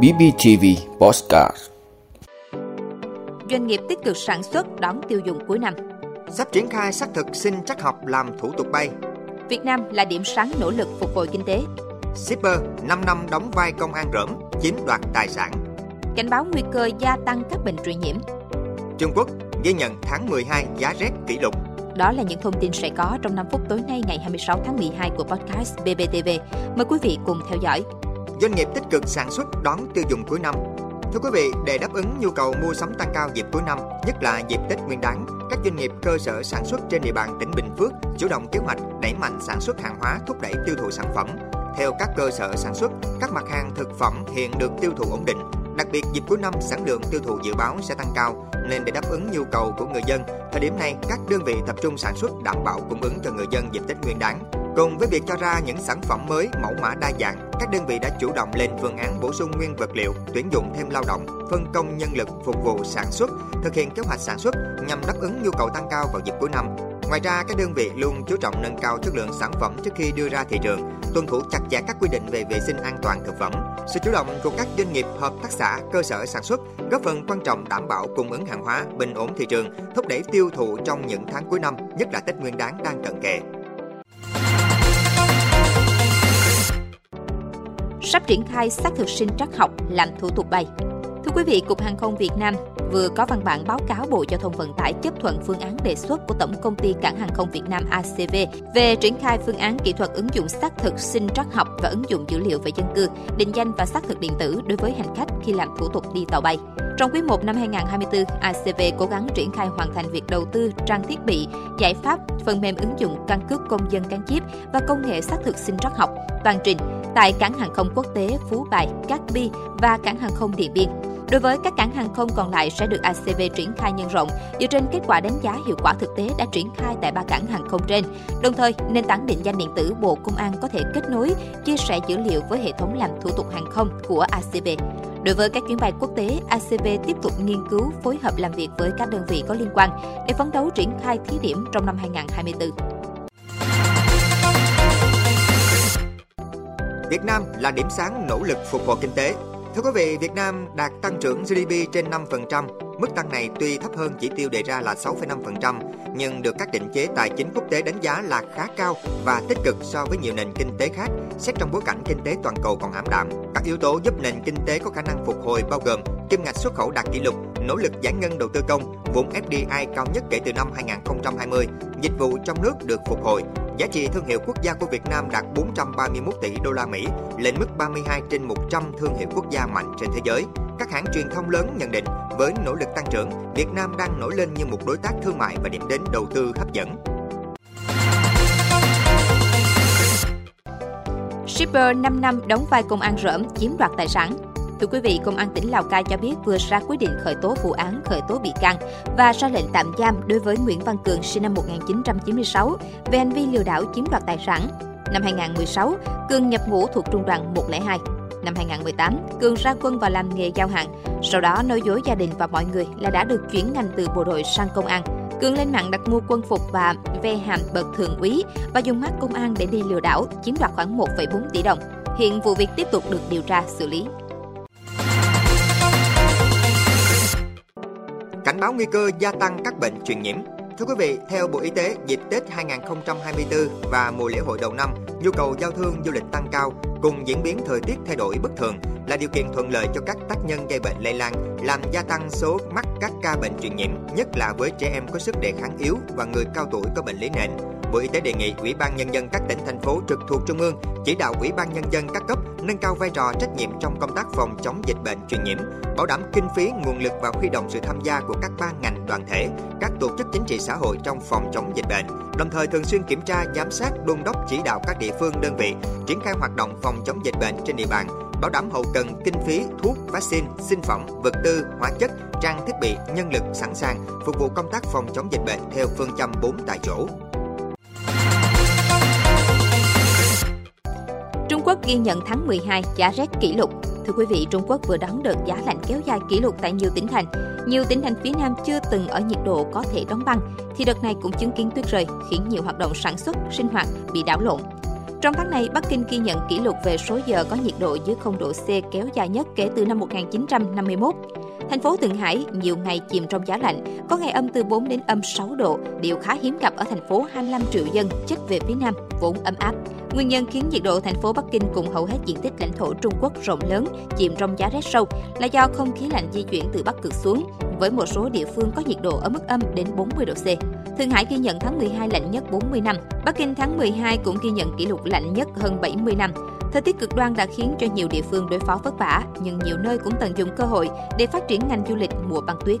BBTV Postcard Doanh nghiệp tích cực sản xuất đón tiêu dùng cuối năm. Sắp triển khai xác thực sinh trắc học làm thủ tục bay. Việt Nam là điểm sáng nỗ lực phục hồi kinh tế. Shipper 5 năm đóng vai công an rỡm, chiếm đoạt tài sản. Cảnh báo nguy cơ gia tăng các bệnh truyền nhiễm. Trung Quốc ghi nhận tháng 12 giá rét kỷ lục. Đó là những thông tin sẽ có trong 5 phút tối nay ngày 26 tháng 12 của podcast BBTV. Mời quý vị cùng theo dõi. Doanh nghiệp tích cực sản xuất đón tiêu dùng cuối năm. Thưa quý vị, để đáp ứng nhu cầu mua sắm tăng cao dịp cuối năm, nhất là dịp Tết Nguyên đán, các doanh nghiệp cơ sở sản xuất trên địa bàn tỉnh Bình Phước chủ động kế hoạch đẩy mạnh sản xuất hàng hóa thúc đẩy tiêu thụ sản phẩm. Theo các cơ sở sản xuất, các mặt hàng thực phẩm hiện được tiêu thụ ổn định, Đặc biệt dịp cuối năm sản lượng tiêu thụ dự báo sẽ tăng cao nên để đáp ứng nhu cầu của người dân, thời điểm này các đơn vị tập trung sản xuất đảm bảo cung ứng cho người dân dịp Tết Nguyên đán. Cùng với việc cho ra những sản phẩm mới, mẫu mã đa dạng, các đơn vị đã chủ động lên phương án bổ sung nguyên vật liệu, tuyển dụng thêm lao động, phân công nhân lực phục vụ sản xuất, thực hiện kế hoạch sản xuất nhằm đáp ứng nhu cầu tăng cao vào dịp cuối năm. Ngoài ra, các đơn vị luôn chú trọng nâng cao chất lượng sản phẩm trước khi đưa ra thị trường, tuân thủ chặt chẽ các quy định về vệ sinh an toàn thực phẩm. Sự chủ động của các doanh nghiệp, hợp tác xã, cơ sở sản xuất góp phần quan trọng đảm bảo cung ứng hàng hóa, bình ổn thị trường, thúc đẩy tiêu thụ trong những tháng cuối năm, nhất là Tết Nguyên đán đang cận kề. Sắp triển khai xác thực sinh trắc học làm thủ tục bay. Thưa quý vị, Cục Hàng không Việt Nam vừa có văn bản báo cáo Bộ Giao thông Vận tải chấp thuận phương án đề xuất của Tổng công ty Cảng hàng không Việt Nam ACV về triển khai phương án kỹ thuật ứng dụng xác thực sinh trắc học và ứng dụng dữ liệu về dân cư, định danh và xác thực điện tử đối với hành khách khi làm thủ tục đi tàu bay. Trong quý 1 năm 2024, ACV cố gắng triển khai hoàn thành việc đầu tư trang thiết bị, giải pháp, phần mềm ứng dụng căn cước công dân gắn chip và công nghệ xác thực sinh trắc học toàn trình tại cảng hàng không quốc tế Phú Bài, Cát Bi và cảng hàng không Điện Biên. Đối với các cảng hàng không còn lại sẽ được ACV triển khai nhân rộng dựa trên kết quả đánh giá hiệu quả thực tế đã triển khai tại ba cảng hàng không trên. Đồng thời, nền tảng định danh điện tử Bộ Công an có thể kết nối, chia sẻ dữ liệu với hệ thống làm thủ tục hàng không của ACV. Đối với các chuyến bay quốc tế, ACV tiếp tục nghiên cứu phối hợp làm việc với các đơn vị có liên quan để phấn đấu triển khai thí điểm trong năm 2024. Việt Nam là điểm sáng nỗ lực phục hồi kinh tế. Thưa quý vị, Việt Nam đạt tăng trưởng GDP trên 5%. Mức tăng này tuy thấp hơn chỉ tiêu đề ra là 6,5%, nhưng được các định chế tài chính quốc tế đánh giá là khá cao và tích cực so với nhiều nền kinh tế khác, xét trong bối cảnh kinh tế toàn cầu còn ảm đạm. Các yếu tố giúp nền kinh tế có khả năng phục hồi bao gồm kim ngạch xuất khẩu đạt kỷ lục, nỗ lực giải ngân đầu tư công, vốn FDI cao nhất kể từ năm 2020, dịch vụ trong nước được phục hồi, Giá trị thương hiệu quốc gia của Việt Nam đạt 431 tỷ đô la Mỹ, lên mức 32 trên 100 thương hiệu quốc gia mạnh trên thế giới. Các hãng truyền thông lớn nhận định, với nỗ lực tăng trưởng, Việt Nam đang nổi lên như một đối tác thương mại và điểm đến đầu tư hấp dẫn. Shipper 5 năm đóng vai công an rỡm chiếm đoạt tài sản. Thưa quý vị, Công an tỉnh Lào Cai cho biết vừa ra quyết định khởi tố vụ án khởi tố bị can và ra lệnh tạm giam đối với Nguyễn Văn Cường sinh năm 1996 về hành vi lừa đảo chiếm đoạt tài sản. Năm 2016, Cường nhập ngũ thuộc trung đoàn 102. Năm 2018, Cường ra quân và làm nghề giao hàng. Sau đó nói dối gia đình và mọi người là đã được chuyển ngành từ bộ đội sang công an. Cường lên mạng đặt mua quân phục và ve hàm bậc thượng úy và dùng mắt công an để đi lừa đảo, chiếm đoạt khoảng 1,4 tỷ đồng. Hiện vụ việc tiếp tục được điều tra xử lý. Báo nguy cơ gia tăng các bệnh truyền nhiễm. Thưa quý vị, theo Bộ Y tế, dịp Tết 2024 và mùa lễ hội đầu năm, nhu cầu giao thương du lịch tăng cao cùng diễn biến thời tiết thay đổi bất thường là điều kiện thuận lợi cho các tác nhân gây bệnh lây lan, làm gia tăng số mắc các ca bệnh truyền nhiễm, nhất là với trẻ em có sức đề kháng yếu và người cao tuổi có bệnh lý nền. Bộ Y tế đề nghị Ủy ban Nhân dân các tỉnh, thành phố trực thuộc Trung ương chỉ đạo Ủy ban Nhân dân các cấp nâng cao vai trò trách nhiệm trong công tác phòng chống dịch bệnh truyền nhiễm, bảo đảm kinh phí, nguồn lực và huy động sự tham gia của các ban ngành đoàn thể, các tổ chức chính trị xã hội trong phòng chống dịch bệnh, đồng thời thường xuyên kiểm tra, giám sát, đôn đốc chỉ đạo các địa phương đơn vị triển khai hoạt động phòng chống dịch bệnh trên địa bàn, bảo đảm hậu cần, kinh phí, thuốc, vaccine, sinh phẩm, vật tư, hóa chất, trang thiết bị, nhân lực sẵn sàng phục vụ công tác phòng chống dịch bệnh theo phương châm 4 tại chỗ. Quốc ghi nhận tháng 12 giá rét kỷ lục. Thưa quý vị, Trung Quốc vừa đón đợt giá lạnh kéo dài kỷ lục tại nhiều tỉnh thành. Nhiều tỉnh thành phía Nam chưa từng ở nhiệt độ có thể đóng băng, thì đợt này cũng chứng kiến tuyết rơi, khiến nhiều hoạt động sản xuất, sinh hoạt bị đảo lộn. Trong tháng này, Bắc Kinh ghi nhận kỷ lục về số giờ có nhiệt độ dưới 0 độ C kéo dài nhất kể từ năm 1951. Thành phố Thượng Hải nhiều ngày chìm trong giá lạnh, có ngày âm từ 4 đến âm 6 độ, điều khá hiếm gặp ở thành phố 25 triệu dân chết về phía Nam, vốn ấm áp. Nguyên nhân khiến nhiệt độ thành phố Bắc Kinh cùng hầu hết diện tích lãnh thổ Trung Quốc rộng lớn chìm trong giá rét sâu là do không khí lạnh di chuyển từ Bắc cực xuống, với một số địa phương có nhiệt độ ở mức âm đến 40 độ C. Thượng Hải ghi nhận tháng 12 lạnh nhất 40 năm, Bắc Kinh tháng 12 cũng ghi nhận kỷ lục lạnh nhất hơn 70 năm. Thời tiết cực đoan đã khiến cho nhiều địa phương đối phó vất vả, nhưng nhiều nơi cũng tận dụng cơ hội để phát triển ngành du lịch mùa băng tuyết.